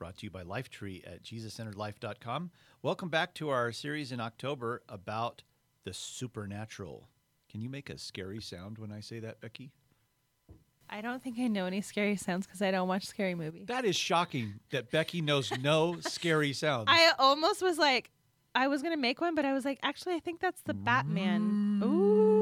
brought to you by Lifetree at JesusCenteredLife.com. Welcome back to our series in October about the supernatural. Can you make a scary sound when I say that, Becky? I don't think I know any scary sounds because I don't watch scary movies. That is shocking that Becky knows no scary sounds. I almost was like, I was gonna make one, but I was like, actually, I think that's the Batman. Mm. Ooh.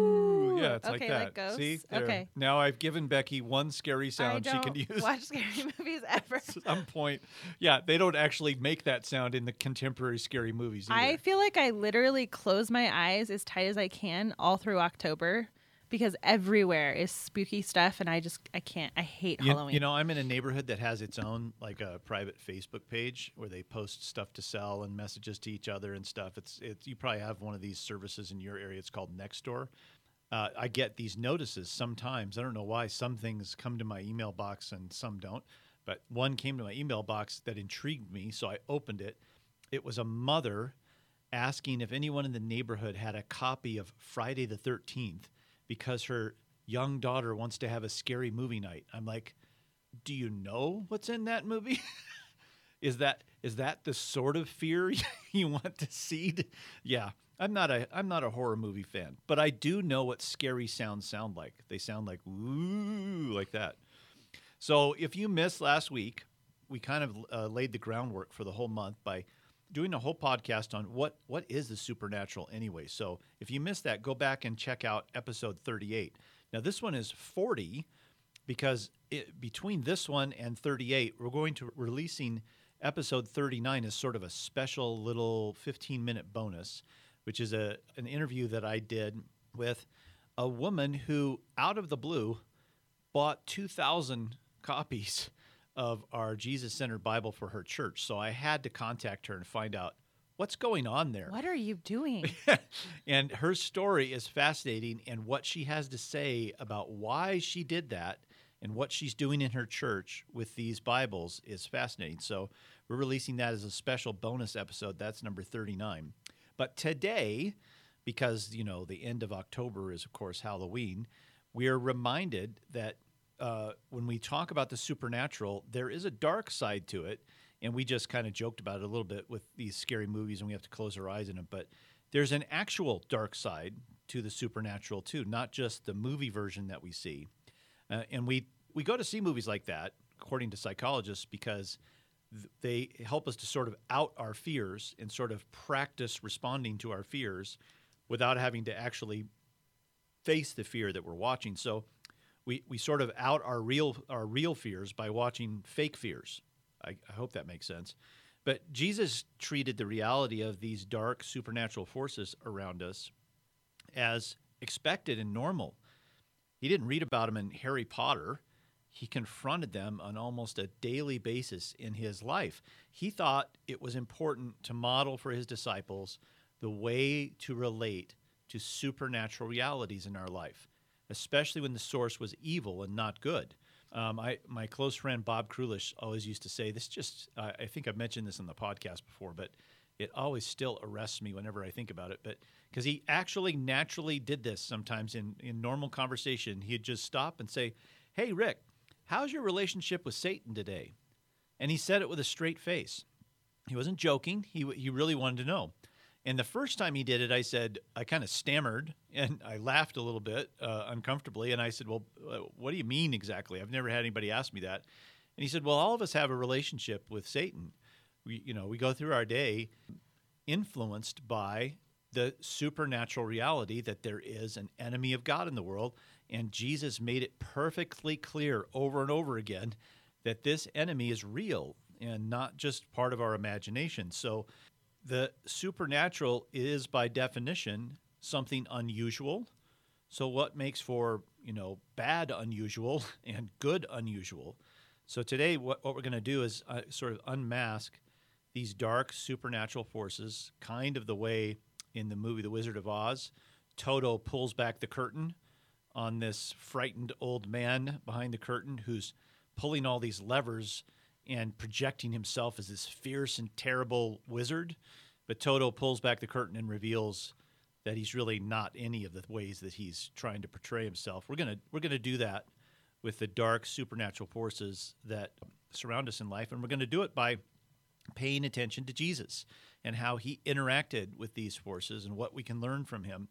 Yeah, it's okay, like that. ghosts. See, There. Okay. Now I've given Becky one scary sound she can use watch scary movies ever. at some point. Yeah, they don't actually make that sound in the contemporary scary movies. Either. I feel like I literally close my eyes as tight as I can all through October because everywhere is spooky stuff, and I just I can't. I hate You, Halloween. you know, I'm in a neighborhood that has its own like a private Facebook page where they post stuff to sell and messages to each other and stuff. It's it's you probably have one of these services in your area. It's called Nextdoor. Uh, I get these notices sometimes. I don't know why. Some things come to my email box and some don't. But one came to my email box that intrigued me, so I opened it. It was a mother asking if anyone in the neighborhood had a copy of Friday the 13th because her young daughter wants to have a scary movie night. I'm like, do you know what's in that movie? is that is that the sort of fear you want to seed? Yeah, I'm not a I'm not a horror movie fan, but I do know what scary sounds sound like. They sound like ooh like that. So if you missed last week, we kind of uh, laid the groundwork for the whole month by doing a whole podcast on what what is the supernatural anyway. So if you missed that, go back and check out episode 38. Now this one is 40 because it, between this one and 38, we're going to releasing episode 39 as sort of a special little 15 minute bonus, which is a an interview that I did with a woman who out of the blue bought 2,000 copies of our Jesus centered Bible for her church. So I had to contact her and find out what's going on there. what are you doing? and her story is fascinating, and what she has to say about why she did that and what she's doing in her church with these Bibles is fascinating. So we're releasing that as a special bonus episode. That's number 39. But today, because you know the end of October is of course Halloween, we are reminded that uh, when we talk about the supernatural, there is a dark side to it, and we just kind of joked about it a little bit with these scary movies, and we have to close our eyes in them. But there's an actual dark side to the supernatural too, not just the movie version that we see. Uh, and we we go to see movies like that, according to psychologists, because they help us to sort of out our fears and sort of practice responding to our fears without having to actually face the fear that we're watching. So we, we sort of out our real our real fears by watching fake fears. I, I hope that makes sense. But Jesus treated the reality of these dark supernatural forces around us as expected and normal. He didn't read about them in Harry Potter. He confronted them on almost a daily basis in his life. He thought it was important to model for his disciples the way to relate to supernatural realities in our life, especially when the source was evil and not good. Um, I, my close friend Bob Krulish always used to say this. Just I I think I've mentioned this in the podcast before, but it always still arrests me whenever I think about it. But because he actually naturally did this sometimes in in normal conversation, he'd just stop and say, "Hey Rick, how's your relationship with Satan today?" And he said it with a straight face. He wasn't joking. He he really wanted to know. And the first time he did it, I said, I kind of stammered and I laughed a little bit uh, uncomfortably. And I said, Well, uh, what do you mean exactly? I've never had anybody ask me that. And he said, Well, all of us have a relationship with Satan. We, you know, we go through our day influenced by the supernatural reality that there is an enemy of God in the world. And Jesus made it perfectly clear over and over again that this enemy is real and not just part of our imagination. So the supernatural is by definition something unusual. So what makes for, you know, bad unusual and good unusual? So today what, what we're going to do is uh, sort of unmask these dark supernatural forces, kind of the way in the movie The Wizard of Oz, Toto pulls back the curtain on this frightened old man behind the curtain who's pulling all these levers and projecting himself as this fierce and terrible wizard. But Toto pulls back the curtain and reveals that he's really not any of the ways that he's trying to portray himself. We're gonna we're gonna do that with the dark supernatural forces that surround us in life, and we're gonna do it by paying attention to Jesus and how he interacted with these forces and what we can learn from him.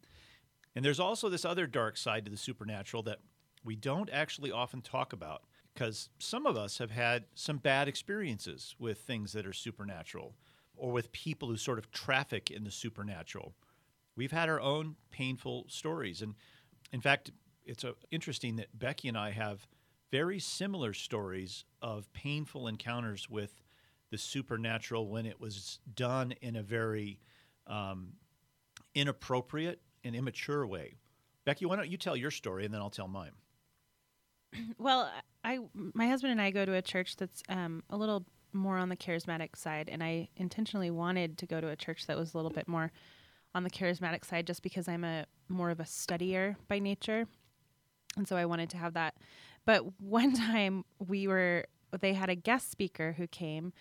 And there's also this other dark side to the supernatural that we don't actually often talk about because some of us have had some bad experiences with things that are supernatural or with people who sort of traffic in the supernatural. We've had our own painful stories. And in fact, it's a, interesting that Becky and I have very similar stories of painful encounters with the supernatural when it was done in a very um, inappropriate and immature way. Becky, why don't you tell your story and then I'll tell mine? Well, I my husband and I go to a church that's um, a little more on the charismatic side, and I intentionally wanted to go to a church that was a little bit more on the charismatic side, just because I'm a more of a studier by nature, and so I wanted to have that. But one time we were, they had a guest speaker who came,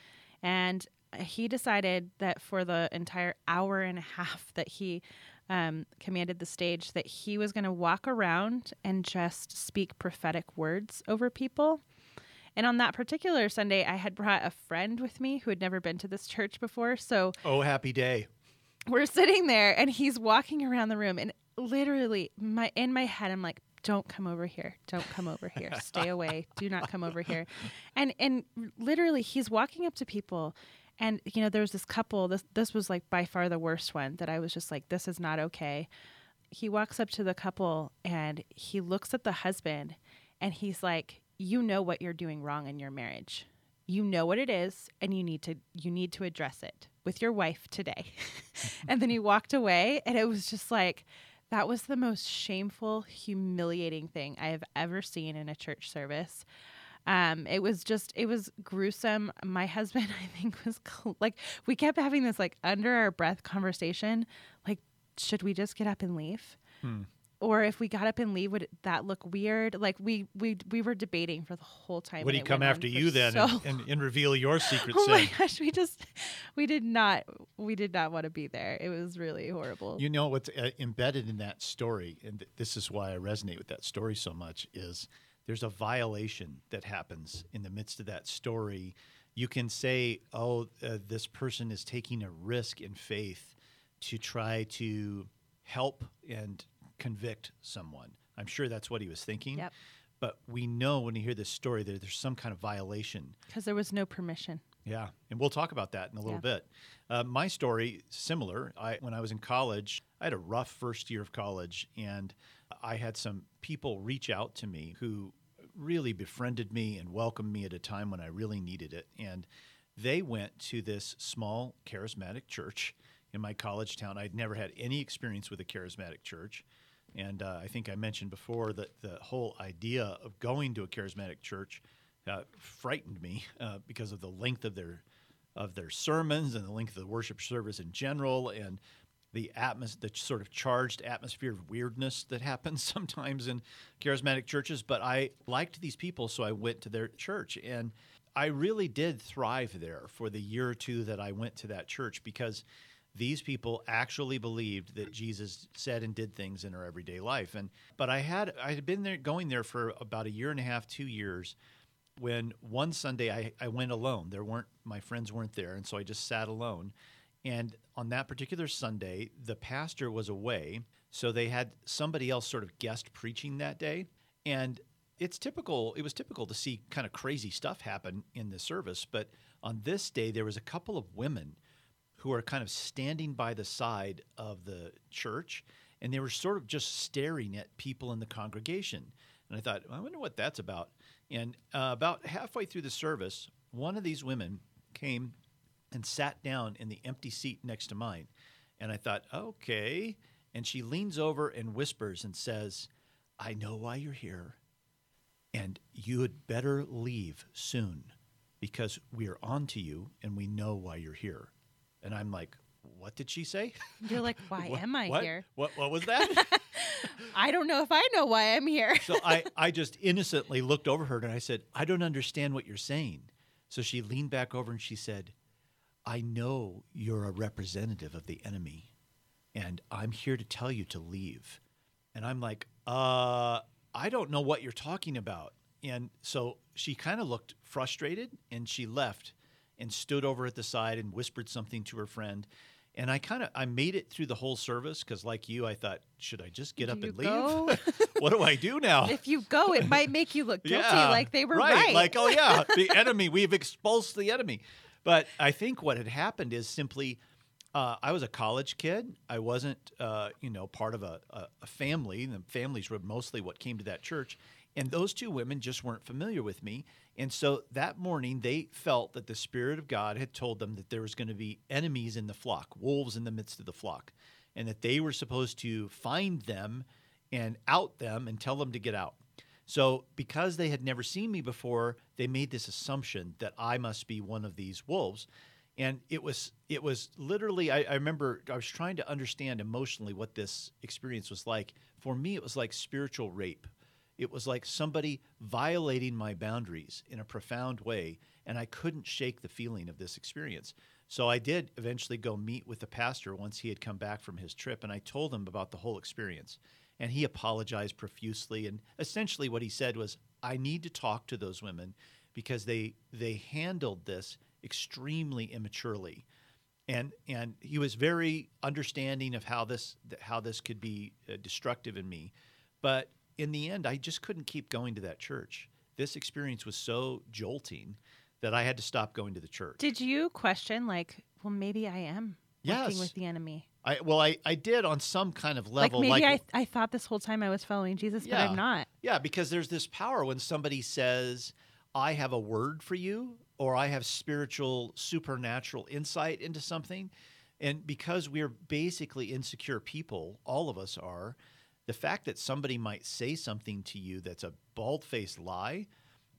and he decided that for the entire hour and a half that he um, commanded the stage that he was going to walk around and just speak prophetic words over people. And on that particular Sunday, I had brought a friend with me who had never been to this church before. So, oh, happy day. We're sitting there and he's walking around the room and literally my in my head I'm like don't come over here. Don't come over here. Stay away. Do not come over here. And and literally he's walking up to people and you know, there was this couple. This this was like by far the worst one that I was just like, this is not okay. He walks up to the couple and he looks at the husband, and he's like, "You know what you're doing wrong in your marriage. You know what it is, and you need to you need to address it with your wife today." and then he walked away, and it was just like. That was the most shameful, humiliating thing I have ever seen in a church service. Um, it was just, it was gruesome. My husband, I think, was cl- like, we kept having this like under our breath conversation, like, should we just get up and leave? Hmm. Or if we got up and leave, would that look weird? Like we we we were debating for the whole time. Would he come after you then so and, and, and, reveal your secret oh sin? My gosh, we just we did not we did not want to be there. It was really horrible. You know what's uh, embedded in that story, and th- this is why I resonate with that story so much is there's a violation that happens in the midst of that story. You can say, oh, uh, this person is taking a risk in faith to try to help and convict someone. I'm sure that's what he was thinking. Yep. But we know when you hear this story that there's some kind of violation. Because there was no permission. Yeah, and we'll talk about that in a little yeah. bit. Uh, my story similar. I when I was in college, I had a rough first year of college, and I had some people reach out to me who really befriended me and welcomed me at a time when I really needed it. And they went to this small charismatic church in my college town. I'd never had any experience with a charismatic church. And uh, I think I mentioned before that the whole idea of going to a charismatic church uh, frightened me uh, because of the length of their of their sermons and the length of the worship service in general, and the atmos- the sort of charged atmosphere of weirdness that happens sometimes in charismatic churches. But I liked these people, so I went to their church, and I really did thrive there for the year or two that I went to that church because these people actually believed that Jesus said and did things in our everyday life. And but I had I had been there going there for about a year and a half, two years. When one Sunday I, I went alone. There weren't my friends weren't there, and so I just sat alone. And on that particular Sunday, the pastor was away, so they had somebody else sort of guest preaching that day. And it's typical, it was typical to see kind of crazy stuff happen in the service, but on this day there was a couple of women who are kind of standing by the side of the church and they were sort of just staring at people in the congregation. And I thought, well, I wonder what that's about. And uh, about halfway through the service, one of these women came and sat down in the empty seat next to mine. And I thought, okay. And she leans over and whispers and says, I know why you're here. And you had better leave soon because we are on to you and we know why you're here. And I'm like, what did she say? You're like, why What- am I what? here? What, what was that? I don't know if I know why I'm here. so I, I just innocently looked over her and I said, I don't understand what you're saying. So she leaned back over and she said, I know you're a representative of the enemy, and I'm here to tell you to leave. And I'm like, uh, I don't know what you're talking about. And so she kind of looked frustrated and she left and stood over at the side and whispered something to her friend. And I kind of I made it through the whole service because, like you, I thought, should I just get Do up and leave? what do I do now? if you go, it might make you look guilty, like they were right. right. Like, oh yeah, the enemy. We've expulsed the enemy. But I think what had happened is simply, uh, I was a college kid. I wasn't, uh, you know, part of a, a, a family. The families were mostly what came to that church, and those two women just weren't familiar with me. And so that morning, they felt that the Spirit of God had told them that there was going to be enemies in the flock, wolves in the midst of the flock, and that they were supposed to find them and out them and tell them to get out. So, because they had never seen me before, they made this assumption that I must be one of these wolves. And it was it was literally I, I remember I was trying to understand emotionally what this experience was like. For me, it was like spiritual rape. It was like somebody violating my boundaries in a profound way, and I couldn't shake the feeling of this experience. So I did eventually go meet with the pastor once he had come back from his trip, and I told him about the whole experience. And he apologized profusely, and essentially what he said was, "I need to talk to those women because they they handled this extremely immaturely." and and he was very understanding of how this how this could be uh, destructive in me but in the end i just couldn't keep going to that church this experience was so jolting that i had to stop going to the church Did you question, like, well, maybe I am working with the enemy? i well i, I did on some kind of level like, maybe I, I thought this whole time I was following Jesus, but I'm not. Yeah, because there's this power when somebody says, I have a word for you, or I have spiritual, supernatural insight into something. And because we're basically insecure people, all of us are, the fact that somebody might say something to you that's a bald faced lie,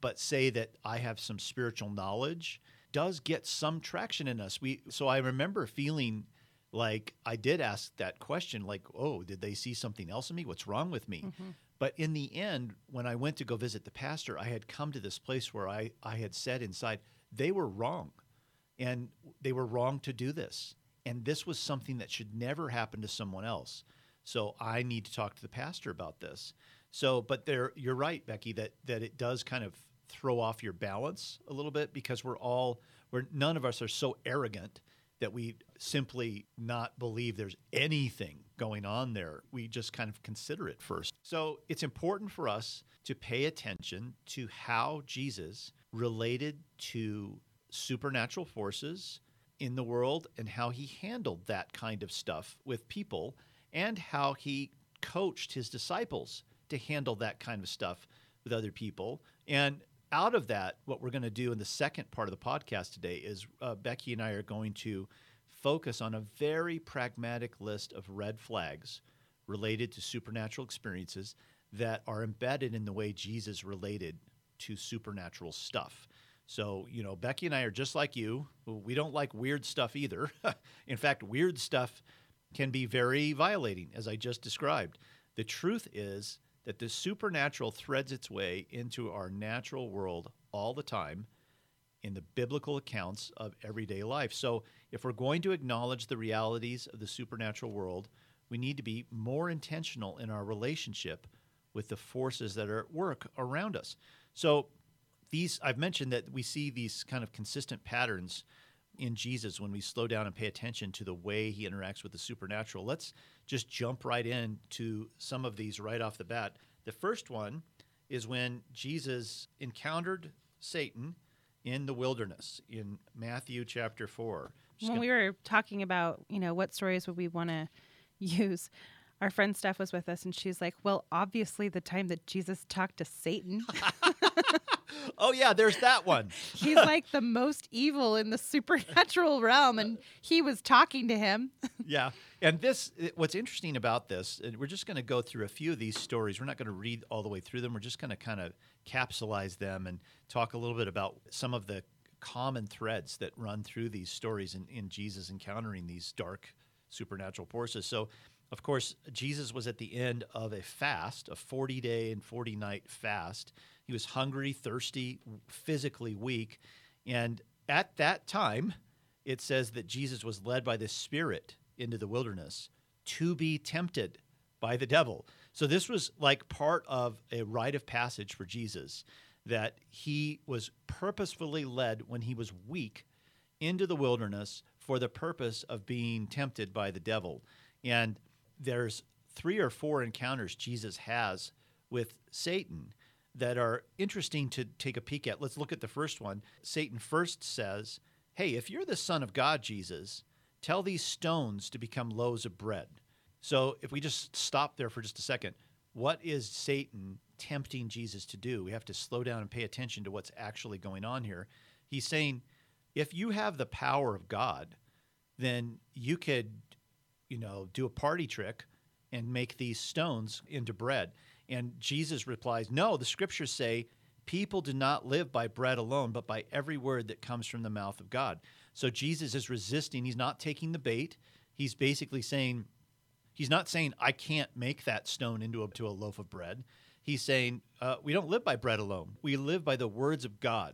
but say that I have some spiritual knowledge does get some traction in us. We so I remember feeling like I did ask that question, like, oh, did they see something else in me? What's wrong with me? Mm-hmm. But in the end, when I went to go visit the pastor, I had come to this place where I, I had said inside, they were wrong. And they were wrong to do this. And this was something that should never happen to someone else. So I need to talk to the pastor about this. So, but there, you're right, Becky, that that it does kind of throw off your balance a little bit because we're all, we're none of us are so arrogant that we simply not believe there's anything going on there. We just kind of consider it first. So it's important for us to pay attention to how Jesus related to supernatural forces in the world and how he handled that kind of stuff with people and how he coached his disciples to handle that kind of stuff with other people. And out of that, what we're going to do in the second part of the podcast today is uh, Becky and I are going to focus on a very pragmatic list of red flags related to supernatural experiences that are embedded in the way Jesus related to supernatural stuff. So, you know, Becky and I are just like you. We don't like weird stuff either. in fact, weird stuff can be very violating, as I just described. The truth is that the supernatural threads its way into our natural world all the time in the biblical accounts of everyday life. So, if we're going to acknowledge the realities of the supernatural world, we need to be more intentional in our relationship with the forces that are at work around us. So, these I've mentioned that we see these kind of consistent patterns in Jesus when we slow down and pay attention to the way he interacts with the supernatural. Let's just jump right in to some of these right off the bat. The first one is when Jesus encountered Satan in the wilderness in Matthew chapter 4. Just when gonna- we were talking about, you know, what stories would we want to use, our friend Steph was with us and she's like, well, obviously the time that Jesus talked to Satan, oh yeah, there's that one. he's like the most evil in the supernatural realm and he was talking to him. yeah. And this, what's interesting about this, and we're just going to go through a few of these stories. We're not going to read all the way through them. We're just going to kind of capsulize them and talk a little bit about some of the common threads that run through these stories in, in Jesus encountering these dark supernatural forces. So, of course, Jesus was at the end of a fast, a 40 day and 40 night fast. He was hungry, thirsty, physically weak. And at that time, it says that Jesus was led by the Spirit into the wilderness to be tempted by the devil. So this was like part of a rite of passage for Jesus that he was purposefully led when he was weak into the wilderness for the purpose of being tempted by the devil. And there's three or four encounters Jesus has with Satan that are interesting to take a peek at. Let's look at the first one. Satan first says, Hey, if you're the Son of God, Jesus, tell these stones to become loaves of bread. So if we just stop there for just a second, what is Satan tempting Jesus to do? We have to slow down and pay attention to what's actually going on here. He's saying, if you have the power of God, then you could, you know, do a party trick and make these stones into bread. And Jesus replies, No, the scriptures say people do not live by bread alone, but by every word that comes from the mouth of God. So Jesus is resisting. He's not taking the bait. He's basically saying, He's not saying, I can't make that stone into a, to a loaf of bread. He's saying, uh, We don't live by bread alone. We live by the words of God.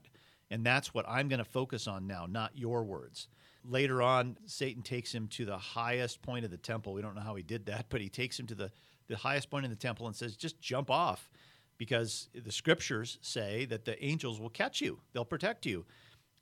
And that's what I'm going to focus on now, not your words. Later on, Satan takes him to the highest point of the temple. We don't know how he did that, but he takes him to the, the highest point in the temple and says, Just jump off because the scriptures say that the angels will catch you, they'll protect you.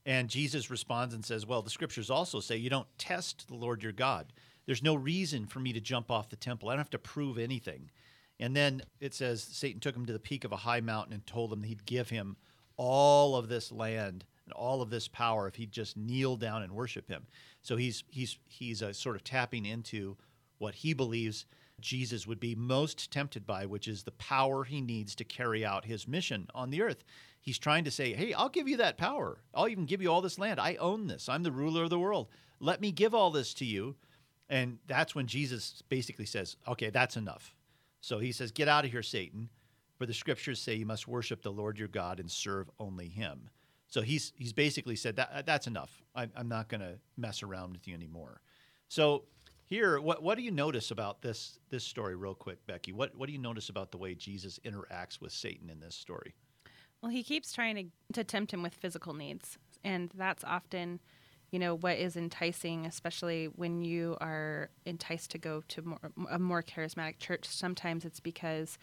And Jesus responds and says, Well, the scriptures also say you don't test the Lord your God. There's no reason for me to jump off the temple. I don't have to prove anything. And then it says Satan took him to the peak of a high mountain and told him he'd give him all of this land and all of this power if he'd just kneel down and worship him. So he's he's he's uh, sort of tapping into what he believes Jesus would be most tempted by, which is the power he needs to carry out his mission on the earth. He's trying to say, "Hey, I'll give you that power. I'll even give you all this land. I own this. I'm the ruler of the world. Let me give all this to you." And that's when Jesus basically says, okay, that's enough. So he says, get out of here, Satan. For the scriptures say you must worship the Lord your God and serve only him. So he's, he's basically said, that, that's enough. I, I'm not going to mess around with you anymore. So here, what, what do you notice about this, this story, real quick, Becky? What, what do you notice about the way Jesus interacts with Satan in this story? Well, he keeps trying to, to tempt him with physical needs. And that's often you know what is enticing especially when you are enticed to go to more, a more charismatic church sometimes it's because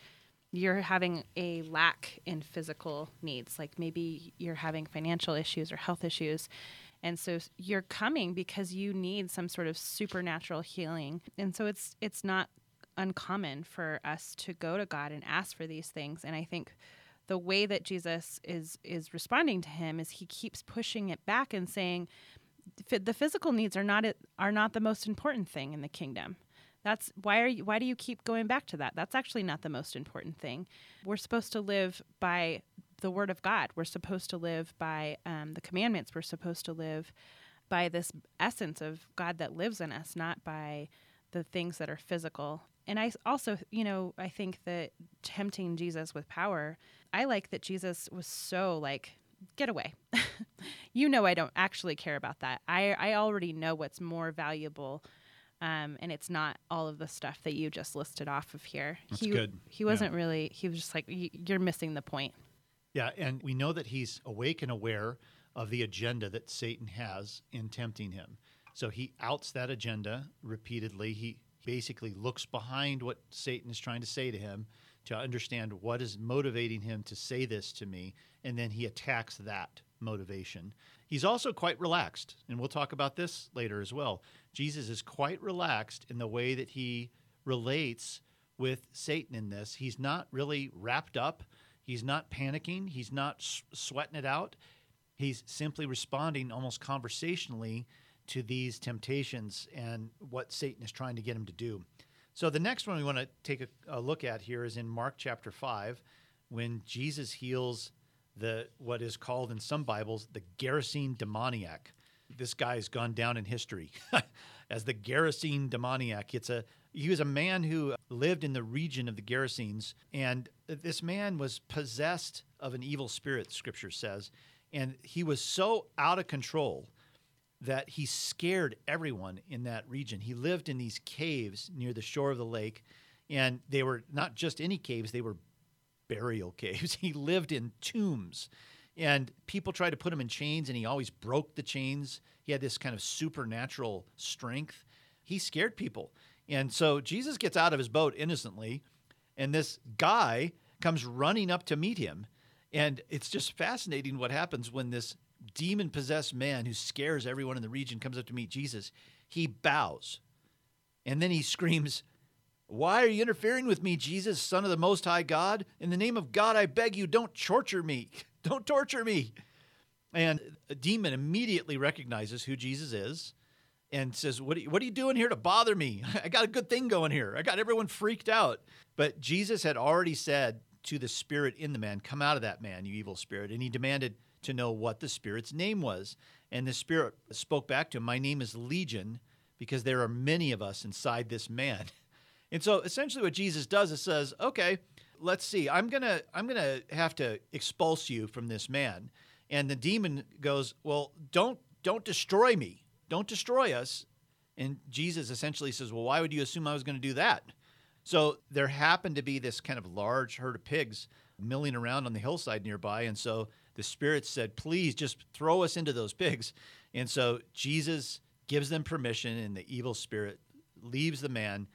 you're having a lack in physical needs like maybe you're having financial issues or health issues and so you're coming because you need some sort of supernatural healing and so it's it's not uncommon for us to go to God and ask for these things and i think the way that Jesus is is responding to him is he keeps pushing it back and saying the physical needs are not are not the most important thing in the kingdom. That's why are you why do you keep going back to that? That's actually not the most important thing. We're supposed to live by the word of God. We're supposed to live by um, the commandments. We're supposed to live by this essence of God that lives in us, not by the things that are physical. And I also, you know, I think that tempting Jesus with power, I like that Jesus was so like get away. you know I don't actually care about that. I I already know what's more valuable. Um, and it's not all of the stuff that you just listed off of here. That's he, good. He wasn't yeah. really. He was just like, you're missing the point. Yeah, and we know that he's awake and aware of the agenda that Satan has in tempting him. So he outs that agenda repeatedly. He basically looks behind what Satan is trying to say to him to understand what is motivating him to say this to me, and then he attacks that motivation. He's also quite relaxed, and we'll talk about this later as well. Jesus is quite relaxed in the way that he relates with Satan in this. He's not really wrapped up, he's not panicking, he's not sweating it out. He's simply responding almost conversationally to these temptations and what Satan is trying to get him to do. So the next one we want to take a, a, look at here is in Mark chapter 5 when Jesus heals the what is called in some Bibles the Gerasene demoniac. This guy has gone down in history as the Gerasene demoniac. It's a he was a man who lived in the region of the Gerasenes and this man was possessed of an evil spirit scripture says And he was so out of control that he scared everyone in that region. He lived in these caves near the shore of the lake, and they were not just any caves, they were burial caves. He lived in tombs. And people tried to put him in chains, and he always broke the chains. He had this kind of supernatural strength. He scared people. And so Jesus gets out of his boat innocently, and this guy comes running up to meet him. And it's just fascinating what happens when this demon possessed man who scares everyone in the region comes up to meet Jesus. He bows. And then he screams, Why are you interfering with me, Jesus, Son of the Most High God? In the name of God, I beg you, don't torture me. Don't torture me. And a demon immediately recognizes who Jesus is and says, what are, you, what are you doing here to bother me? I got a good thing going here. I got everyone freaked out. But Jesus had already said to the spirit in the man, Come out of that man, you evil spirit. And he demanded to know what the spirit's name was. And the spirit spoke back to him, My name is Legion, because there are many of us inside this man. And so essentially what Jesus does is says, Okay, let's see. I'm gonna I'm gonna have to expulse you from this man. And the demon goes, Well, don't don't destroy me. Don't destroy us. And Jesus essentially says, Well, why would you assume I was going to do that? So there happened to be this kind of large herd of pigs milling around on the hillside nearby. And so the spirit said, Please just throw us into those pigs. And so Jesus gives them permission, and the evil spirit leaves the man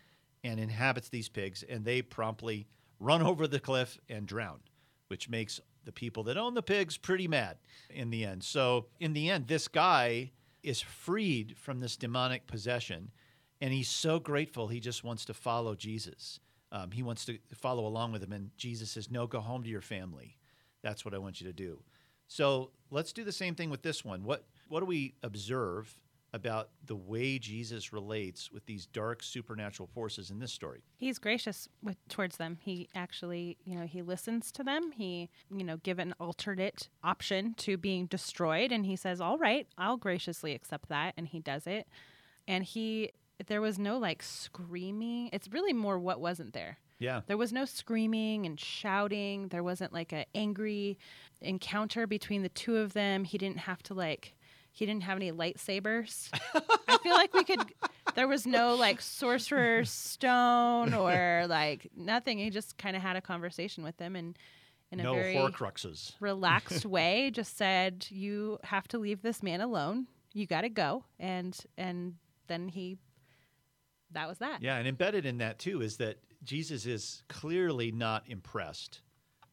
and inhabits these pigs. And they promptly run over the cliff and drown, which makes the people that own the pigs pretty mad in the end. So, in the end, this guy is freed from this demonic possession, and he's so grateful he just wants to follow Jesus. Um, he wants to follow along with him, and Jesus says, No, go home to your family. That's what I want you to do. So, let's do the same thing with this one. What, what do we observe about the way Jesus relates with these dark supernatural forces in this story. He's gracious with, towards them. He actually, you know, he listens to them. He, you know, give an alternate option to being destroyed and he says, "All right, I'll graciously accept that." And he does it. And he there was no like screaming. It's really more what wasn't there. Yeah. There was no screaming and shouting. There wasn't like an angry encounter between the two of them. He didn't have to like he didn't have any lightsabers. I feel like we could. There was no like sorcerer's stone or like nothing. He just kind of had a conversation with them and in a no very Horcruxes. relaxed way, just said, "You have to leave this man alone. You got to go." And and then he. That was that. Yeah, and embedded in that too is that Jesus is clearly not impressed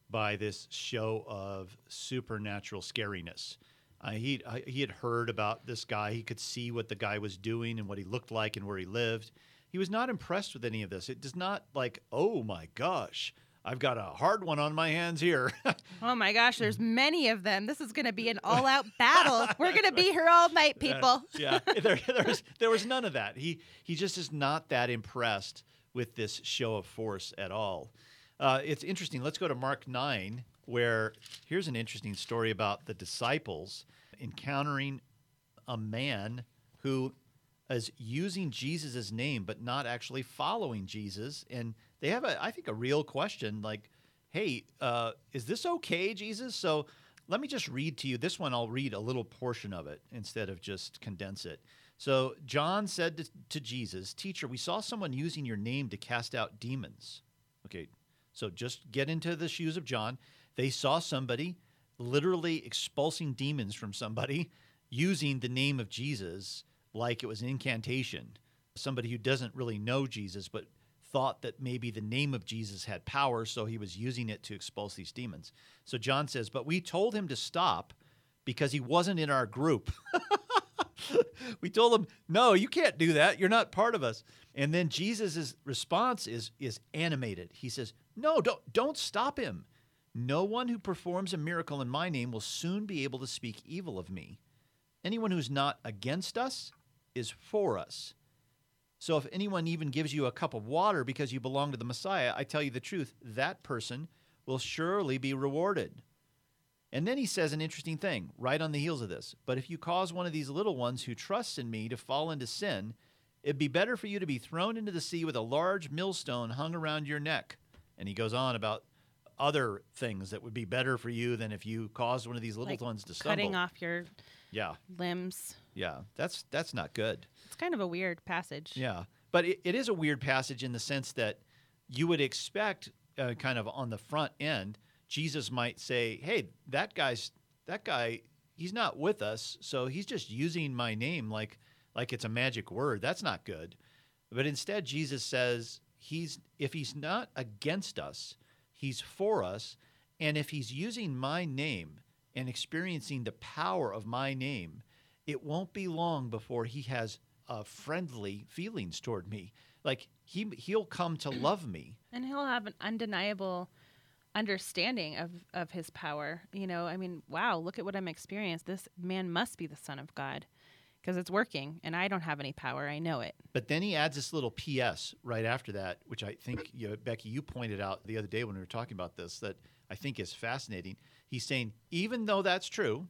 by this show of supernatural scariness. Uh, he uh, he had heard about this guy. He could see what the guy was doing and what he looked like and where he lived. He was not impressed with any of this. It does not like, oh my gosh, I've got a hard one on my hands here. Oh my gosh, there's many of them. This is going to be an all-out battle. We're going to be here all night, people. yeah, there, there was there was none of that. He he just is not that impressed with this show of force at all. Uh, it's interesting. Let's go to Mark nine, where here's an interesting story about the disciples encountering a man who is using Jesus' name but not actually following Jesus, and they have a I think a real question like, "Hey, uh, is this okay, Jesus?" So let me just read to you this one. I'll read a little portion of it instead of just condense it. So John said to, to Jesus, "Teacher, we saw someone using your name to cast out demons." Okay, so just get into the shoes of John. They saw somebody literally expulsing demons from somebody using the name of Jesus like it was an incantation. Somebody who doesn't really know Jesus, but thought that maybe the name of Jesus had power, so he was using it to expulse these demons. So John says, But we told him to stop because he wasn't in our group. we told him, No, you can't do that. You're not part of us. And then Jesus' response is, is animated. He says, No, don't, don't stop him. No one who performs a miracle in my name will soon be able to speak evil of me. Anyone who's not against us is for us. So if anyone even gives you a cup of water because you belong to the Messiah, I tell you the truth, that person will surely be rewarded. And then he says an interesting thing right on the heels of this. But if you cause one of these little ones who trusts in me to fall into sin, it'd be better for you to be thrown into the sea with a large millstone hung around your neck. And he goes on about other things that would be better for you than if you caused one of these little Like ones to stumble. Cutting off your Yeah, limbs. yeah, that's that's not good. It's kind of a weird passage. Yeah, but it, it is a weird passage in the sense that you would expect, uh, kind of on the front end, Jesus might say, "Hey, that guy's that guy, he's not with us, so he's just using my name like like it's a magic word. That's not good." But instead, Jesus says, "He's if he's not against us, he's for us, and if he's using my name and experiencing the power of my name." it won't be long before he has uh, friendly feelings toward me. Like he he'll come to love me. And he'll have an undeniable understanding of, of his power. You know, I mean, wow, look at what I'm experiencing. This man must be the Son of God because it's working and I don't have any power. I know it. But then he adds this little P.S. right after that, which I think you know, Becky you pointed out the other day when we were talking about this that I think is fascinating. He's saying even though that's true,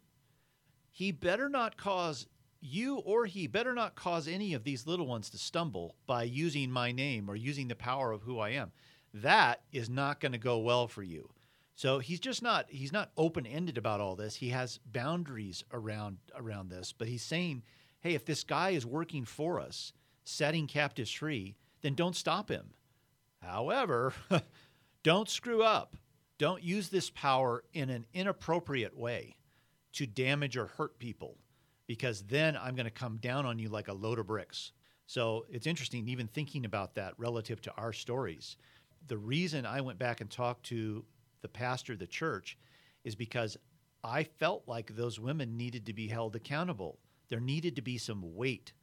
he better not cause you or he better not cause any of these little ones to stumble by using my name or using the power of who I am. That is not going to go well for you. So he's just not he's not open-ended about all this. He has boundaries around around this, but he's saying, "Hey, if this guy is working for us, setting captives free, then don't stop him. However, don't screw up. Don't use this power in an inappropriate way to damage or hurt people because then I'm going to come down on you like a load of bricks. So it's interesting, even thinking about that relative to our stories. The reason I went back and talked to the pastor of the church is because I felt like those women needed to be held accountable. There needed to be some weight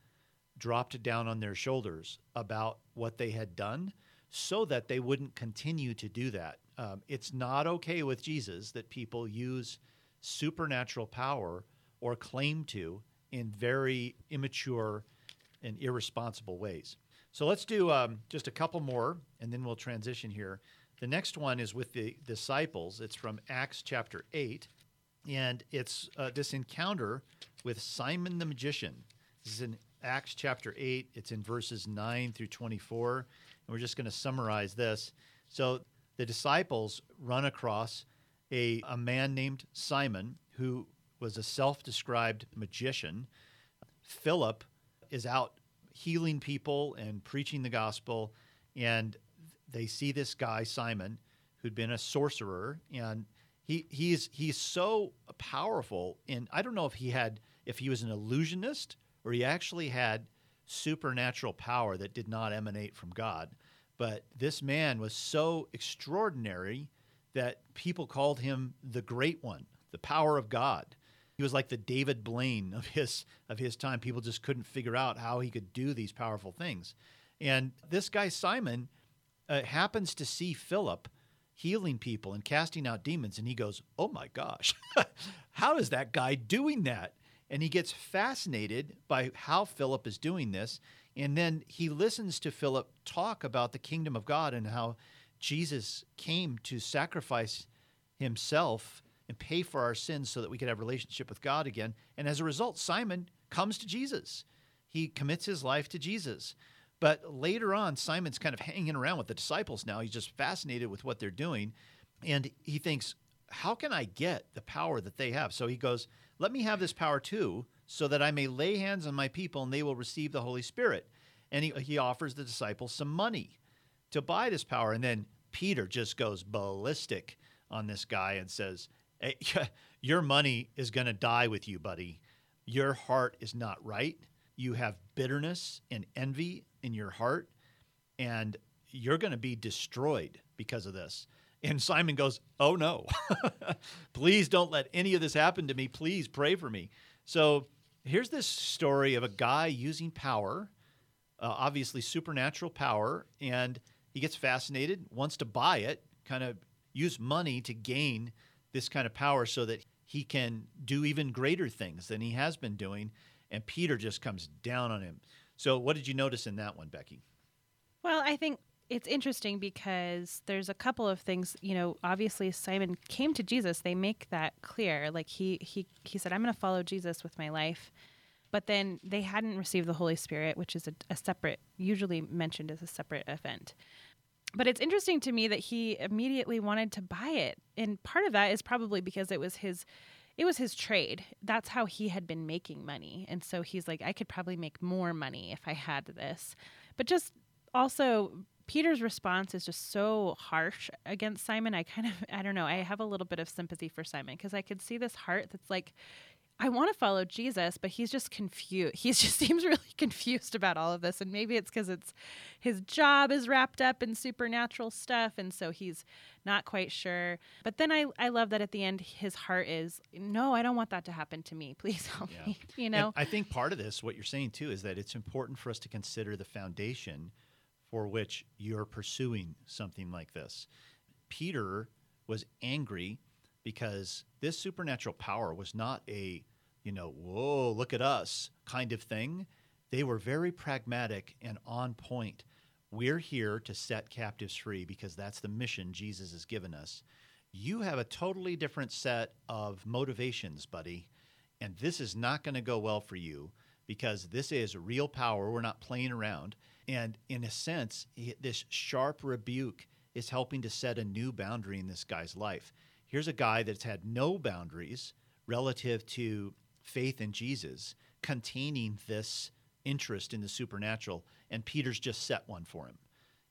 dropped down on their shoulders about what they had done so that they wouldn't continue to do that. Um, it's not okay with Jesus that people use supernatural power or claim to in very immature and irresponsible ways. So let's do um, just a couple more and then we'll transition here. The next one is with the disciples. It's from Acts chapter 8, and it's uh, this encounter with Simon the magician. This is in Acts chapter 8, it's in verses 9 through 24. And we're just going to summarize this. So the disciples run across a, a man named Simon who was a self described magician. Philip is out healing people and preaching the gospel, and they see this guy, Simon, who'd been a sorcerer, and he, he's, he's so powerful. And I don't know if he had, if he was an illusionist or he actually had supernatural power that did not emanate from God. But this man was so extraordinary that people called him the Great One, the power of God. He was like the David Blaine of his of his time. People just couldn't figure out how he could do these powerful things. And this guy Simon uh, happens to see Philip healing people and casting out demons, and he goes, "Oh my gosh, how is that guy doing that?" And he gets fascinated by how Philip is doing this, and then he listens to Philip talk about the kingdom of God and how Jesus came to sacrifice himself and pay for our sins so that we could have relationship with God again. And as a result, Simon comes to Jesus. He commits his life to Jesus. But later on, Simon's kind of hanging around with the disciples now. He's just fascinated with what they're doing. And he thinks, how can I get the power that they have? So he goes, let me have this power too, so that I may lay hands on my people and they will receive the Holy Spirit. And he, he offers the disciples some money to buy this power. And then Peter just goes ballistic on this guy and says, hey, Your money is going to die with you, buddy. Your heart is not right. You have bitterness and envy in your heart, and you're going to be destroyed because of this. And Simon goes, Oh no, please don't let any of this happen to me. Please pray for me. So here's this story of a guy using power, uh, obviously supernatural power, and he gets fascinated, wants to buy it, kind of use money to gain this kind of power so that he can do even greater things than he has been doing. And Peter just comes down on him. So, what did you notice in that one, Becky? Well, I think it's interesting because there's a couple of things. You know, obviously Simon came to Jesus. They make that clear. Like he he he said, "I'm going to follow Jesus with my life." But then they hadn't received the Holy Spirit, which is a, a separate, usually mentioned as a separate event. but it's interesting to me that he immediately wanted to buy it. And part of that is probably because it was his it was his trade. That's how he had been making money. And so he's like, I could probably make more money if I had this. But just also, Peter's response is just so harsh against Simon. I kind of, I don't know, I have a little bit of sympathy for Simon because I could see this heart that's like, I want to follow Jesus, but he's just confused. He just seems really confused about all of this. And maybe it's because it's his job is wrapped up in supernatural stuff. And so he's not quite sure. But then I, I love that at the end, his heart is, no, I don't want that to happen to me. Please help yeah. me. You know? And I think part of this, what you're saying too, is that it's important for us to consider the foundation for which you're pursuing something like this. Peter was angry because this supernatural power was not a, you know, whoa, look at us kind of thing. They were very pragmatic and on point. We're here to set captives free because that's the mission Jesus has given us. You have a totally different set of motivations, buddy, and this is not going to go well for you because this is real power. We're not playing around. And in a sense, this sharp rebuke is helping to set a new boundary in this guy's life here's a guy that's had no boundaries relative to faith in Jesus, containing this interest in the supernatural, and Peter's just set one for him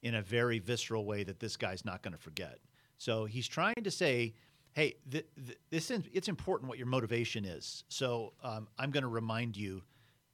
in a very visceral way that this guy's not going to forget. So he's trying to say, "Hey, th- th- this is, it's important what your motivation is." So um, I'm going to remind you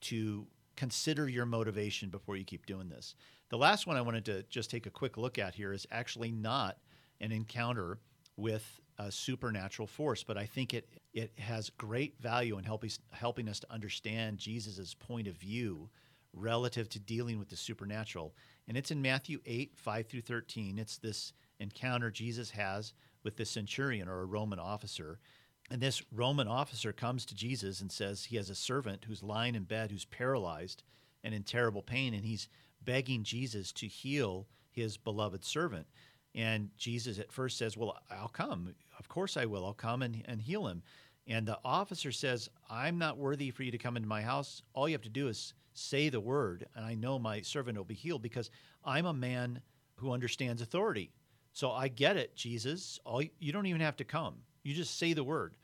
to consider your motivation before you keep doing this. The last one I wanted to just take a quick look at here is actually not an encounter with a supernatural force, but I think it it has great value in helping helping us to understand Jesus' point of view relative to dealing with the supernatural. And it's in Matthew 8, 5 through 13. It's this encounter Jesus has with the centurion or a Roman officer. And this Roman officer comes to Jesus and says he has a servant who's lying in bed, who's paralyzed and in terrible pain, and he's begging Jesus to heal his beloved servant. And Jesus at first says, Well, I'll come. Of course I will. I'll come and, and heal him. And the officer says, I'm not worthy for you to come into my house. All you have to do is say the word, and I know my servant will be healed because I'm a man who understands authority. So I get it, Jesus. All you don't even have to come. You just say the word.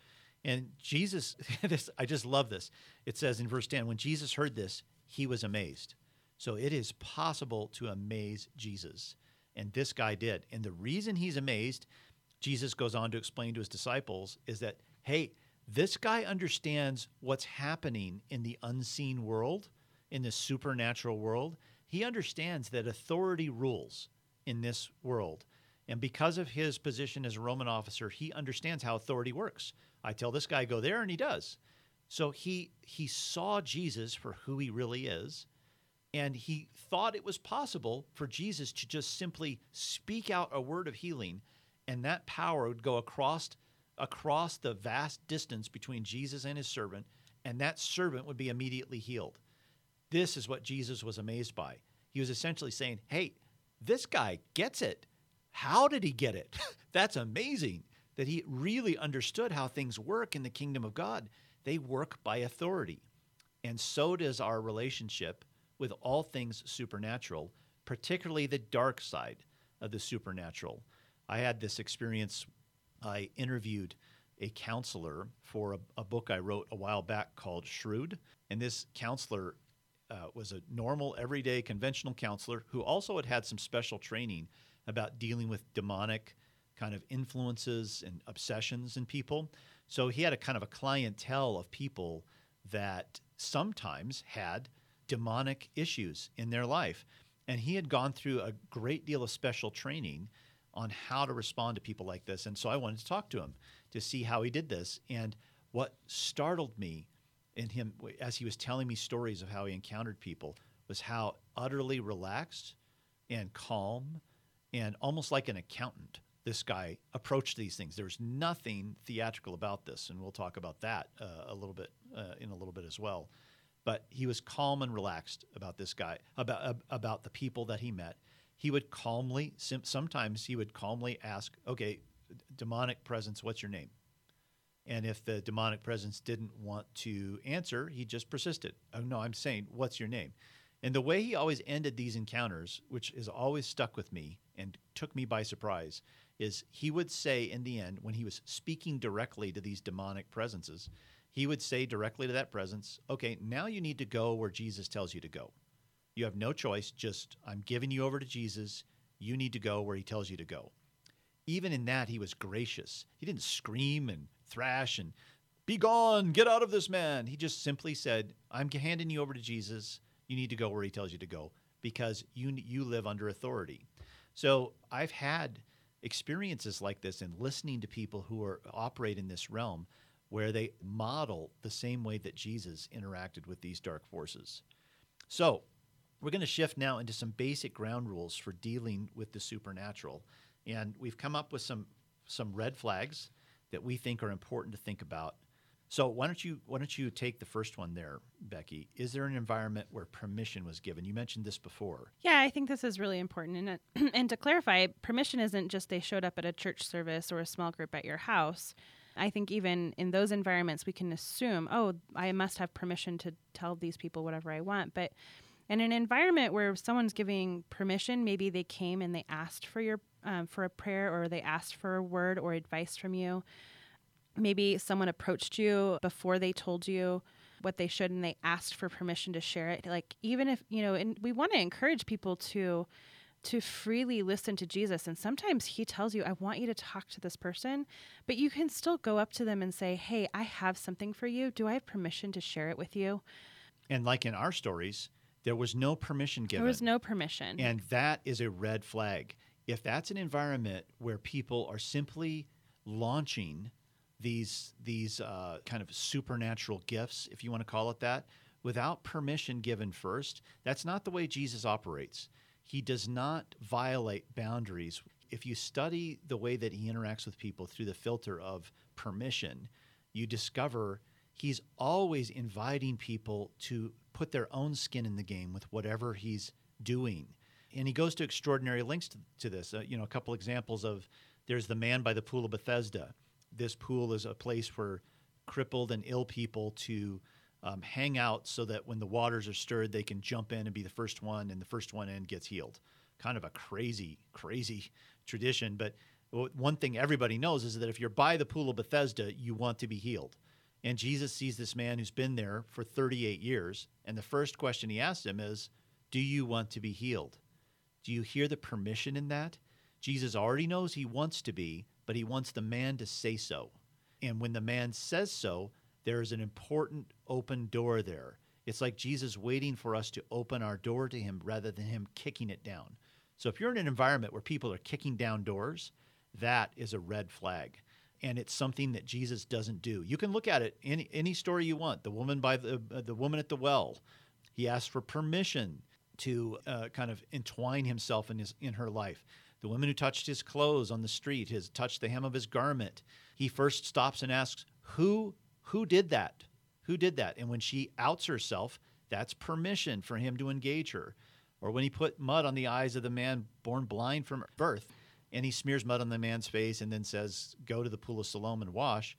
And Jesus, this I just love this. It says in verse 10, when Jesus heard this, he was amazed. So it is possible to amaze Jesus. And this guy did. And the reason he's amazed, Jesus goes on to explain to his disciples, is that, hey, this guy understands what's happening in the unseen world, in the supernatural world. He understands that authority rules in this world. And because of his position as a Roman officer, he understands how authority works. I tell this guy, go there, and he does. So he he saw Jesus for who he really is, and he thought it was possible for Jesus to just simply speak out a word of healing, and that power would go across, across the vast distance between Jesus and his servant, and that servant would be immediately healed. This is what Jesus was amazed by. He was essentially saying, Hey, this guy gets it. How did he get it? That's amazing that he really understood how things work in the kingdom of God. They work by authority. And so does our relationship with all things supernatural, particularly the dark side of the supernatural. I had this experience. I interviewed a counselor for a, a book I wrote a while back called Shrewd. And this counselor uh, was a normal, everyday, conventional counselor who also had had some special training about dealing with demonic kind of influences and obsessions in people. So he had a kind of a clientele of people that sometimes had demonic issues in their life. And he had gone through a great deal of special training on how to respond to people like this. And so I wanted to talk to him to see how he did this. And what startled me in him as he was telling me stories of how he encountered people was how utterly relaxed and calm and almost like an accountant this guy approached these things. There's nothing theatrical about this, and we'll talk about that uh, a little bit uh, in a little bit as well but he was calm and relaxed about this guy, about about the people that he met. He would calmly, sometimes he would calmly ask, "Okay, demonic presence, what's your name?" And if the demonic presence didn't want to answer, he just persisted. Oh no, I'm saying, what's your name? And the way he always ended these encounters, which has always stuck with me and took me by surprise, is he would say in the end, when he was speaking directly to these demonic presences, he would say directly to that presence, okay, now you need to go where Jesus tells you to go. You have no choice. Just, I'm giving you over to Jesus. You need to go where he tells you to go. Even in that, he was gracious. He didn't scream and thrash and be gone, get out of this man. He just simply said, I'm handing you over to Jesus. You need to go where he tells you to go because you, you live under authority. So I've had experiences like this and listening to people who are operate in this realm where they model the same way that Jesus interacted with these dark forces. So, we're going to shift now into some basic ground rules for dealing with the supernatural. And we've come up with some some red flags that we think are important to think about. So why don't you why don't you take the first one there, Becky? Is there an environment where permission was given? You mentioned this before. Yeah, I think this is really important. And, and to clarify, permission isn't just they showed up at a church service or a small group at your house. I think even in those environments, we can assume, oh, I must have permission to tell these people whatever I want. But in an environment where someone's giving permission, maybe they came and they asked for your um, for a prayer or they asked for a word or advice from you. Maybe someone approached you before they told you what they should and they asked for permission to share it. Like even if you know, and we want to encourage people to to freely listen to Jesus. And sometimes he tells you, I want you to talk to this person, but you can still go up to them and say, Hey, I have something for you. Do I have permission to share it with you? And like in our stories, there was no permission given. There was no permission. And that is a red flag. If that's an environment where people are simply launching these these uh, kind of supernatural gifts, if you want to call it that, without permission given first, that's not the way Jesus operates he does not violate boundaries. If you study the way that he interacts with people through the filter of permission, you discover he's always inviting people to put their own skin in the game with whatever he's doing. And he goes to extraordinary lengths to, to this. Uh, you know, a couple examples of there's the man by the pool of Bethesda. This pool is a place for crippled and ill people to um, hang out so that when the waters are stirred, they can jump in and be the first one, and the first one in gets healed. Kind of a crazy, crazy tradition. But one thing everybody knows is that if you're by the pool of Bethesda, you want to be healed. And Jesus sees this man who's been there for 38 years. And the first question he asks him is, Do you want to be healed? Do you hear the permission in that? Jesus already knows he wants to be, but he wants the man to say so. And when the man says so, there is an important open door there. It's like Jesus waiting for us to open our door to him rather than him kicking it down. So if you're in an environment where people are kicking down doors, that is a red flag. And it's something that Jesus doesn't do. You can look at it any any story you want. The woman by the uh, the woman at the well, he asked for permission to uh, kind of entwine himself in his in her life. The woman who touched his clothes on the street, has touched the hem of his garment. He first stops and asks, "Who who did that? Who did that? And when she outs herself, that's permission for him to engage her. Or when he put mud on the eyes of the man born blind from birth, and he smears mud on the man's face and then says, Go to the pool of Siloam and wash.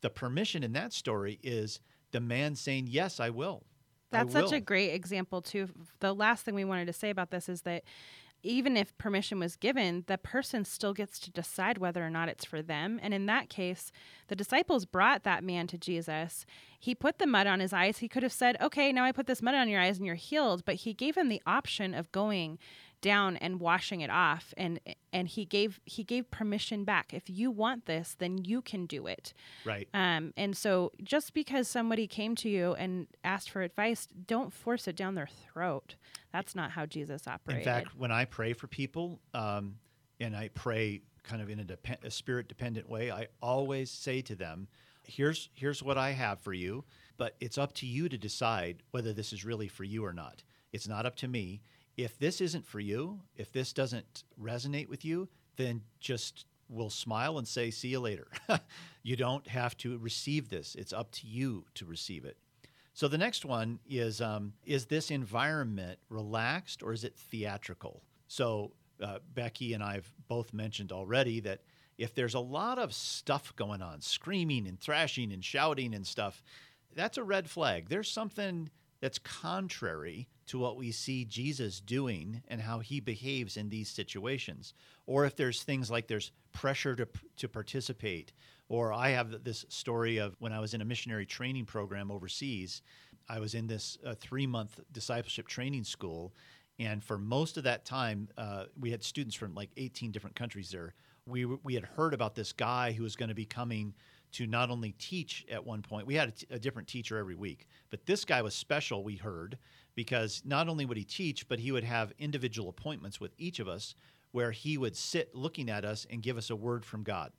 The permission in that story is the man saying, Yes, I will. That's I such will. a great example, too. The last thing we wanted to say about this is that even if permission was given, the person still gets to decide whether or not it's for them. And in that case, the disciples brought that man to Jesus. He put the mud on his eyes. He could have said, Okay, now I put this mud on your eyes and you're healed. But he gave him the option of going down and washing it off and and he gave he gave permission back. If you want this then you can do it. Right. Um and so just because somebody came to you and asked for advice don't force it down their throat. That's not how jesus operated. in fact when i pray for people um and i pray kind of in a, a spirit dependent way i always say to them here's here's what i have for you but it's up to you to decide whether this is really for you or not. It's not up to me if this isn't for you, if this doesn't resonate with you, then just we'll smile and say, see you later. you don't have to receive this. It's up to you to receive it. So the next one is um, is this environment relaxed or is it theatrical? So uh, Becky and I've both mentioned already that if there's a lot of stuff going on, screaming and thrashing and shouting and stuff, that's a red flag. There's something that's contrary to what we see Jesus doing and how he behaves in these situations. Or if there's things like there's pressure to, to participate, or I have this story of when I was in a missionary training program overseas, I was in this uh, three month discipleship training school. And for most of that time, uh, we had students from like 18 different countries there. We, we had heard about this guy who was going to be coming to not only teach at one point, we had a, t- a different teacher every week, but this guy was special, we heard, because not only would he teach, but he would have individual appointments with each of us where he would sit looking at us and give us a word from God.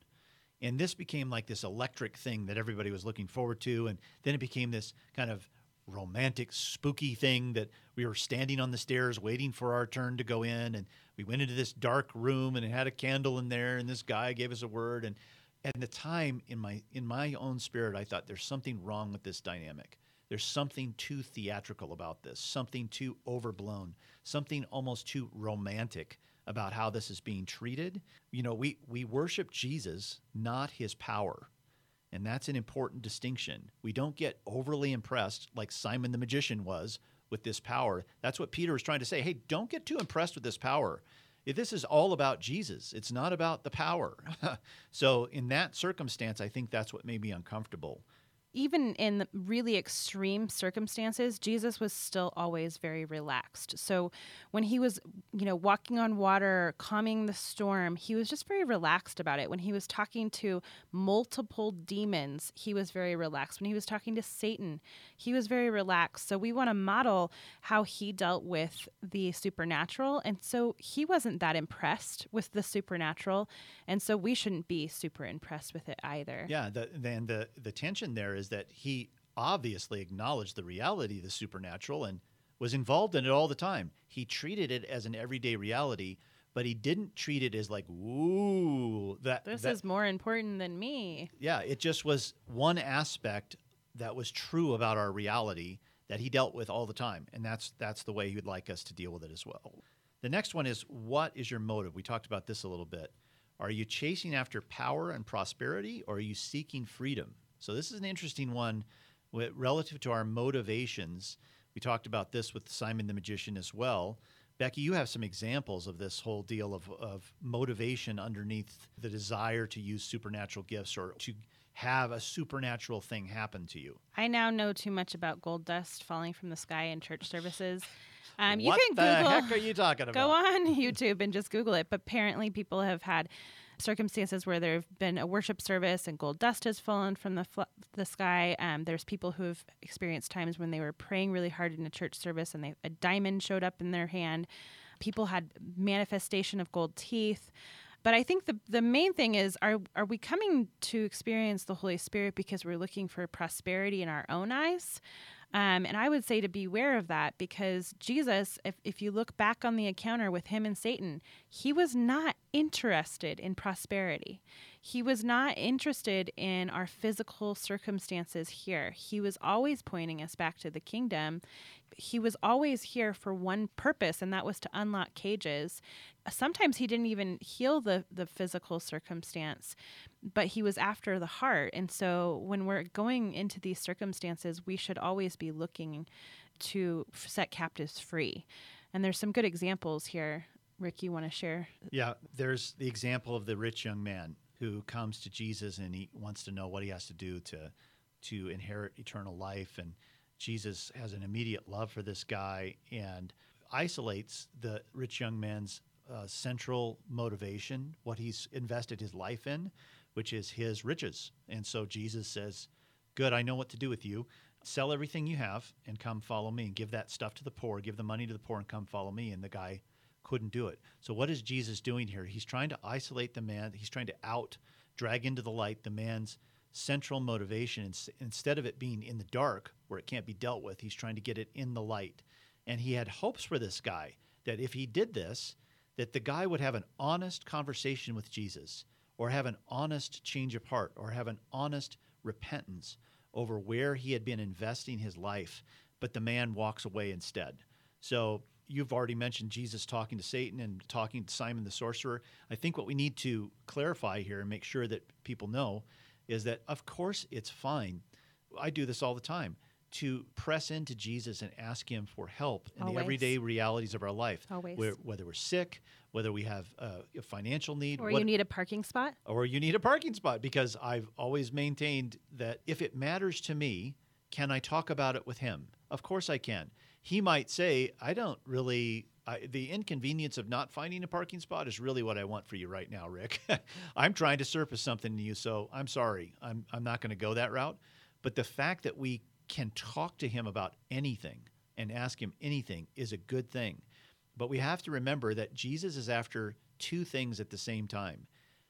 And this became like this electric thing that everybody was looking forward to. And then it became this kind of romantic, spooky thing that we were standing on the stairs waiting for our turn to go in. And we went into this dark room and it had a candle in there. And this guy gave us a word. And at the time in my in my own spirit i thought there's something wrong with this dynamic there's something too theatrical about this something too overblown something almost too romantic about how this is being treated. You know we we worship jesus not his power. And that's an important distinction. We don't get overly impressed like simon the magician was with this power. That's what peter is trying to say. Hey don't get too impressed with this power. If this is all about Jesus. It's not about the power. so, in that circumstance, I think that's what made me uncomfortable even in really extreme circumstances, Jesus was still always very relaxed. So when he was, you know, walking on water, calming the storm, he was just very relaxed about it. When he was talking to multiple demons, he was very relaxed. When he was talking to Satan, he was very relaxed. So we want to model how he dealt with the supernatural. And so he wasn't that impressed with the supernatural. And so we shouldn't be super impressed with it either. Yeah, the, then the, the tension there is is that he obviously acknowledged the reality of the supernatural and was involved in it all the time. He treated it as an everyday reality, but he didn't treat it as like, ooh, that this that, is more important than me. Yeah, it just was one aspect that was true about our reality that he dealt with all the time, and that's that's the way he would like us to deal with it as well. The next one is what is your motive? We talked about this a little bit. Are you chasing after power and prosperity, or are you seeking freedom? So this is an interesting one relative to our motivations. We talked about this with Simon the Magician as well. Becky, you have some examples of this whole deal of, of motivation underneath the desire to use supernatural gifts or to have a supernatural thing happen to you. I now know too much about gold dust falling from the sky in church services. Um, you what can the Google, heck are you talking about? Go on YouTube and just Google it. But apparently, people have had circumstances where there have been a worship service and gold dust has fallen from the fl- the sky. Um, there's people who have experienced times when they were praying really hard in a church service and they, a diamond showed up in their hand. People had manifestation of gold teeth. But I think the the main thing is are are we coming to experience the Holy Spirit because we're looking for prosperity in our own eyes? Um, and I would say to beware of that because Jesus, if, if you look back on the encounter with him and Satan, he was not interested in prosperity. He was not interested in our physical circumstances here. He was always pointing us back to the kingdom. He was always here for one purpose, and that was to unlock cages. Sometimes he didn't even heal the, the physical circumstance but he was after the heart. And so when we're going into these circumstances, we should always be looking to set captives free. And there's some good examples here. Rick, you want to share? Yeah, there's the example of the rich young man who comes to Jesus and he wants to know what he has to do to to inherit eternal life and Jesus has an immediate love for this guy and isolates the rich young man's uh, central motivation, what he's invested his life in, which is his riches. And so Jesus says, Good, I know what to do with you. Sell everything you have and come follow me and give that stuff to the poor, give the money to the poor and come follow me. And the guy couldn't do it. So, what is Jesus doing here? He's trying to isolate the man, he's trying to out, drag into the light the man's central motivation. Instead of it being in the dark where it can't be dealt with, he's trying to get it in the light. And he had hopes for this guy that if he did this, that the guy would have an honest conversation with Jesus or have an honest change of heart or have an honest repentance over where he had been investing his life, but the man walks away instead. So you've already mentioned Jesus talking to Satan and talking to Simon the sorcerer. I think what we need to clarify here and make sure that people know is that, of course, it's fine. I do this all the time to press into Jesus and ask Him for help in Always. the everyday realities of our life. Always. Where, whether we're sick, whether we have uh, a financial need, Or what- you need a parking spot. or you need a parking spot because I've always maintained that if it matters to me, can I talk about it with him? Of course I can. He might say, I don't really, the inconvenience of not finding a parking spot is really what I want for you right now, Rick. I'm trying to surface something to you, so I'm sorry. I'm, I'm not going to go that route. But the fact that we can talk to him about anything and ask him anything is a good thing. But we have to remember that Jesus is after two things at the same time.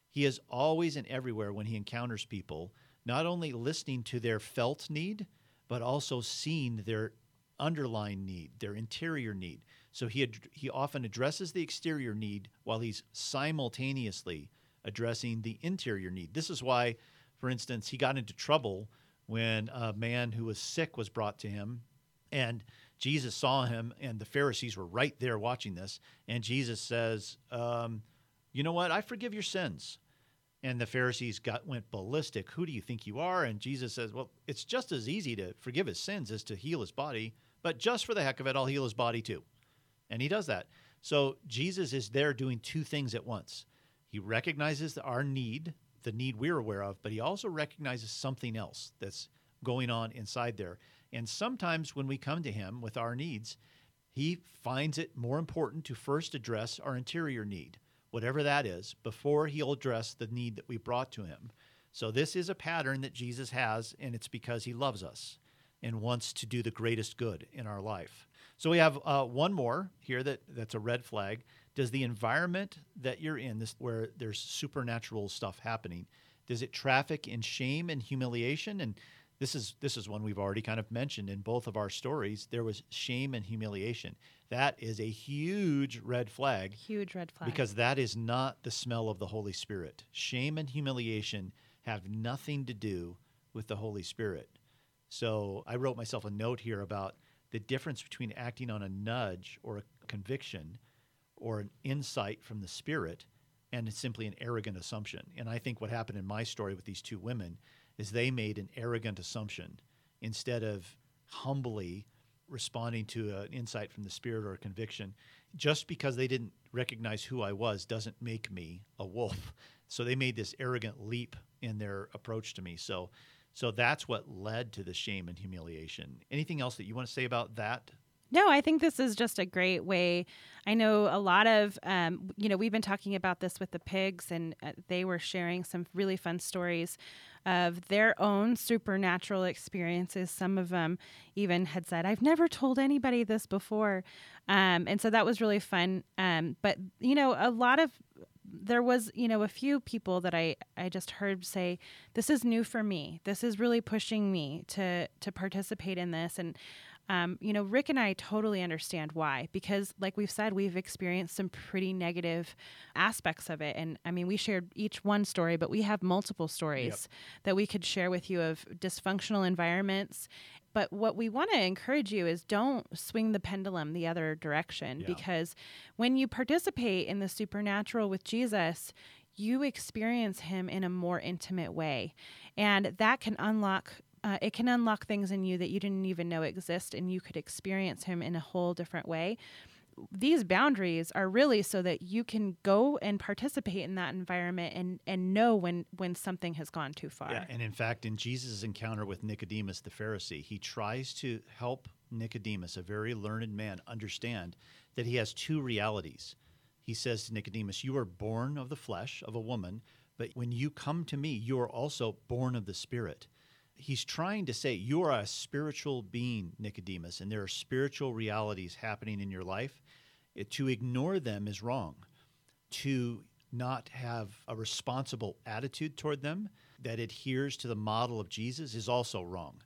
He is always and everywhere when he encounters people, not only listening to their felt need, but also seeing their underlying need, their interior need. So he, ad- he often addresses the exterior need while he's simultaneously addressing the interior need. This is why, for instance, he got into trouble when a man who was sick was brought to him and Jesus saw him, and the Pharisees were right there watching this. And Jesus says, um, "You know what? I forgive your sins." And the Pharisees got went ballistic. Who do you think you are? And Jesus says, "Well, it's just as easy to forgive his sins as to heal his body. But just for the heck of it, I'll heal his body too." And he does that. So Jesus is there doing two things at once. He recognizes our need, the need we're aware of, but he also recognizes something else that's going on inside there. And sometimes when we come to him with our needs, he finds it more important to first address our interior need, whatever that is, before he'll address the need that we brought to him. So this is a pattern that Jesus has, and it's because he loves us and wants to do the greatest good in our life. So we have uh, one more here that, that's a red flag. Does the environment that you're in, this where there's supernatural stuff happening, does it traffic in shame and humiliation? And this is this is one we've already kind of mentioned in both of our stories. There was shame and humiliation. That is a huge red flag Huge red flag. because that is not the smell of the Holy Spirit. Shame and humiliation have nothing to do with the Holy Spirit. So I wrote myself a note here about the difference between acting on a nudge or a conviction or an insight from the Spirit and it's simply an arrogant assumption. And I think what happened in my story with these two women is they made an arrogant assumption instead of humbly responding to an insight from the Spirit or a conviction. Just because they didn't recognize who I was doesn't make me a wolf. So they made this arrogant leap in their approach to me. So so that's what led to the shame and humiliation. Anything else that you want to say about that? No, I think this is just a great way. I know a lot of, um, you know, we've been talking about this with the pigs, and uh, they were sharing some really fun stories of their own supernatural experiences. Some of them even had said, I've never told anybody this before. Um, and so that was really fun. Um, but, you know, a lot of, there was, you know, a few people that I, I just heard say, this is new for me. This is really pushing me to, to participate in this. And, um, you know, Rick and I totally understand why, because, like we've said, we've experienced some pretty negative aspects of it. And I mean, we shared each one story, but we have multiple stories that we could share with you of dysfunctional environments. But what we want to encourage you is don't swing the pendulum the other direction Yeah. because when you participate in the supernatural with Jesus, you experience him in a more intimate way. And that can unlock uh, it can unlock things in you that you didn't even know exist, and you could experience him in a whole different way. These boundaries are really so that you can go and participate in that environment and, and know when, when something has gone too far. Yeah, and in fact, in Jesus' encounter with Nicodemus the Pharisee, he tries to help Nicodemus, a very learned man, understand that he has two realities. He says to Nicodemus, You are born of the flesh of a woman, but when you come to me, you are also born of the Spirit. He's trying to say, You are a spiritual being, Nicodemus, and there are spiritual realities happening in your life. It- to ignore them is wrong to not have a responsible attitude toward them that adheres to the model of Jesus is also wrong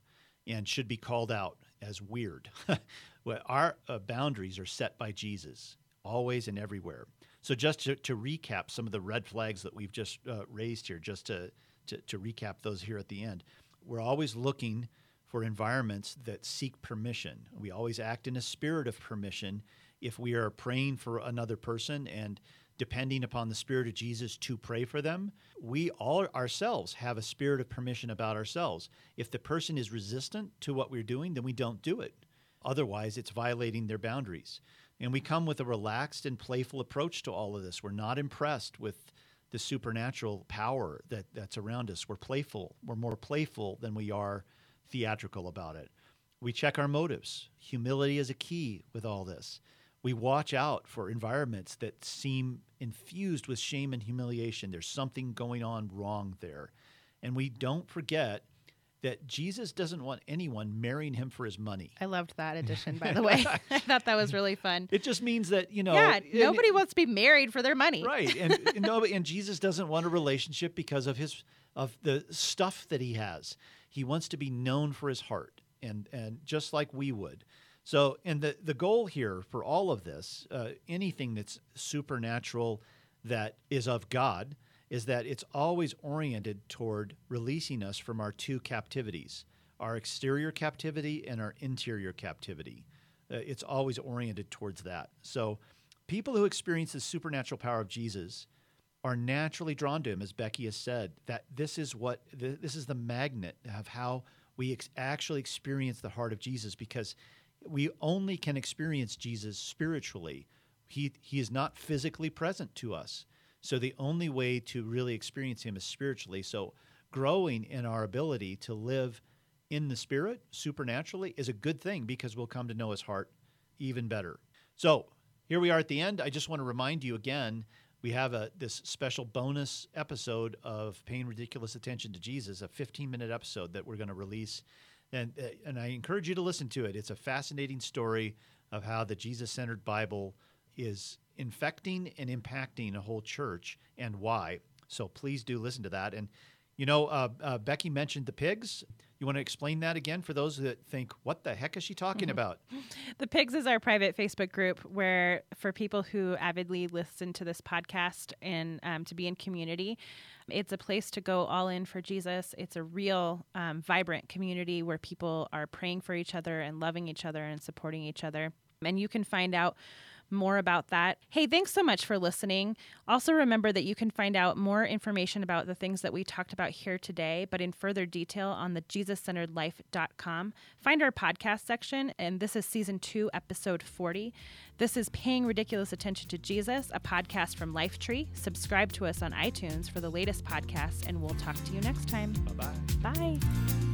and should be called out as weird. well, our uh, boundaries are set by Jesus always and everywhere. So, just to, to recap some of the red flags that we've just uh, raised here, just to, to, to recap those here at the end, we're always looking for environments that seek permission. We always act in a spirit of permission if we are praying for another person and depending upon the Spirit of Jesus to pray for them, we all ourselves have a spirit of permission about ourselves. If the person is resistant to what we're doing, then we don't do it. Otherwise, it's violating their boundaries. And we come with a relaxed and playful approach to all of this. We're not impressed with the supernatural power that, that's around us. We're playful. We're more playful than we are theatrical about it. We check our motives. Humility is a key with all this. We watch out for environments that seem infused with shame and humiliation. There's something going on wrong there. And we don't forget that Jesus doesn't want anyone marrying him for his money. I loved that addition, by the way. I thought that was really fun. It just means that, you know. Yeah, nobody wants to be married for their money. Right. And, and no, and Jesus doesn't want a relationship because of his of the stuff that he has. He wants to be known for his heart and and just like we would. So, and the the goal here for all of this, uh, anything that's supernatural that is of God, is that it's always oriented toward releasing us from our two captivities, our exterior captivity and our interior captivity. Uh, it's always oriented towards that. So, people who experience the supernatural power of Jesus are naturally drawn to him, as Becky has said. That this is what th- this is the magnet of how we ex- actually experience the heart of Jesus, because we only can experience Jesus spiritually. He he is not physically present to us. So the only way to really experience him is spiritually. So growing in our ability to live in the spirit supernaturally is a good thing because we'll come to know his heart even better. So here we are at the end. I just want to remind you again we have a this special bonus episode of paying ridiculous attention to Jesus, a 15 minute episode that we're going to release, and uh, and I encourage you to listen to it. It's a fascinating story of how the Jesus centered Bible is infecting and impacting a whole church and why. So please do listen to that. And you know, uh, uh, Becky mentioned the pigs. You want to explain that again for those that think, "What the heck is she talking about?" The Pigs is our private Facebook group where, for people who avidly listen to this podcast and um, to be in community, it's a place to go all in for Jesus. It's a real, um, vibrant community where people are praying for each other and loving each other and supporting each other. And you can find out more about that. Hey, thanks so much for listening. Also, remember that you can find out more information about the things that we talked about here today, but in further detail on the JesusCenteredLife.com. Find our podcast section, and this is season two, episode 40. This is Paying Ridiculous Attention to Jesus, a podcast from Lifetree. Subscribe to us on iTunes for the latest podcasts, and we'll talk to you next time. Bye bye. Bye.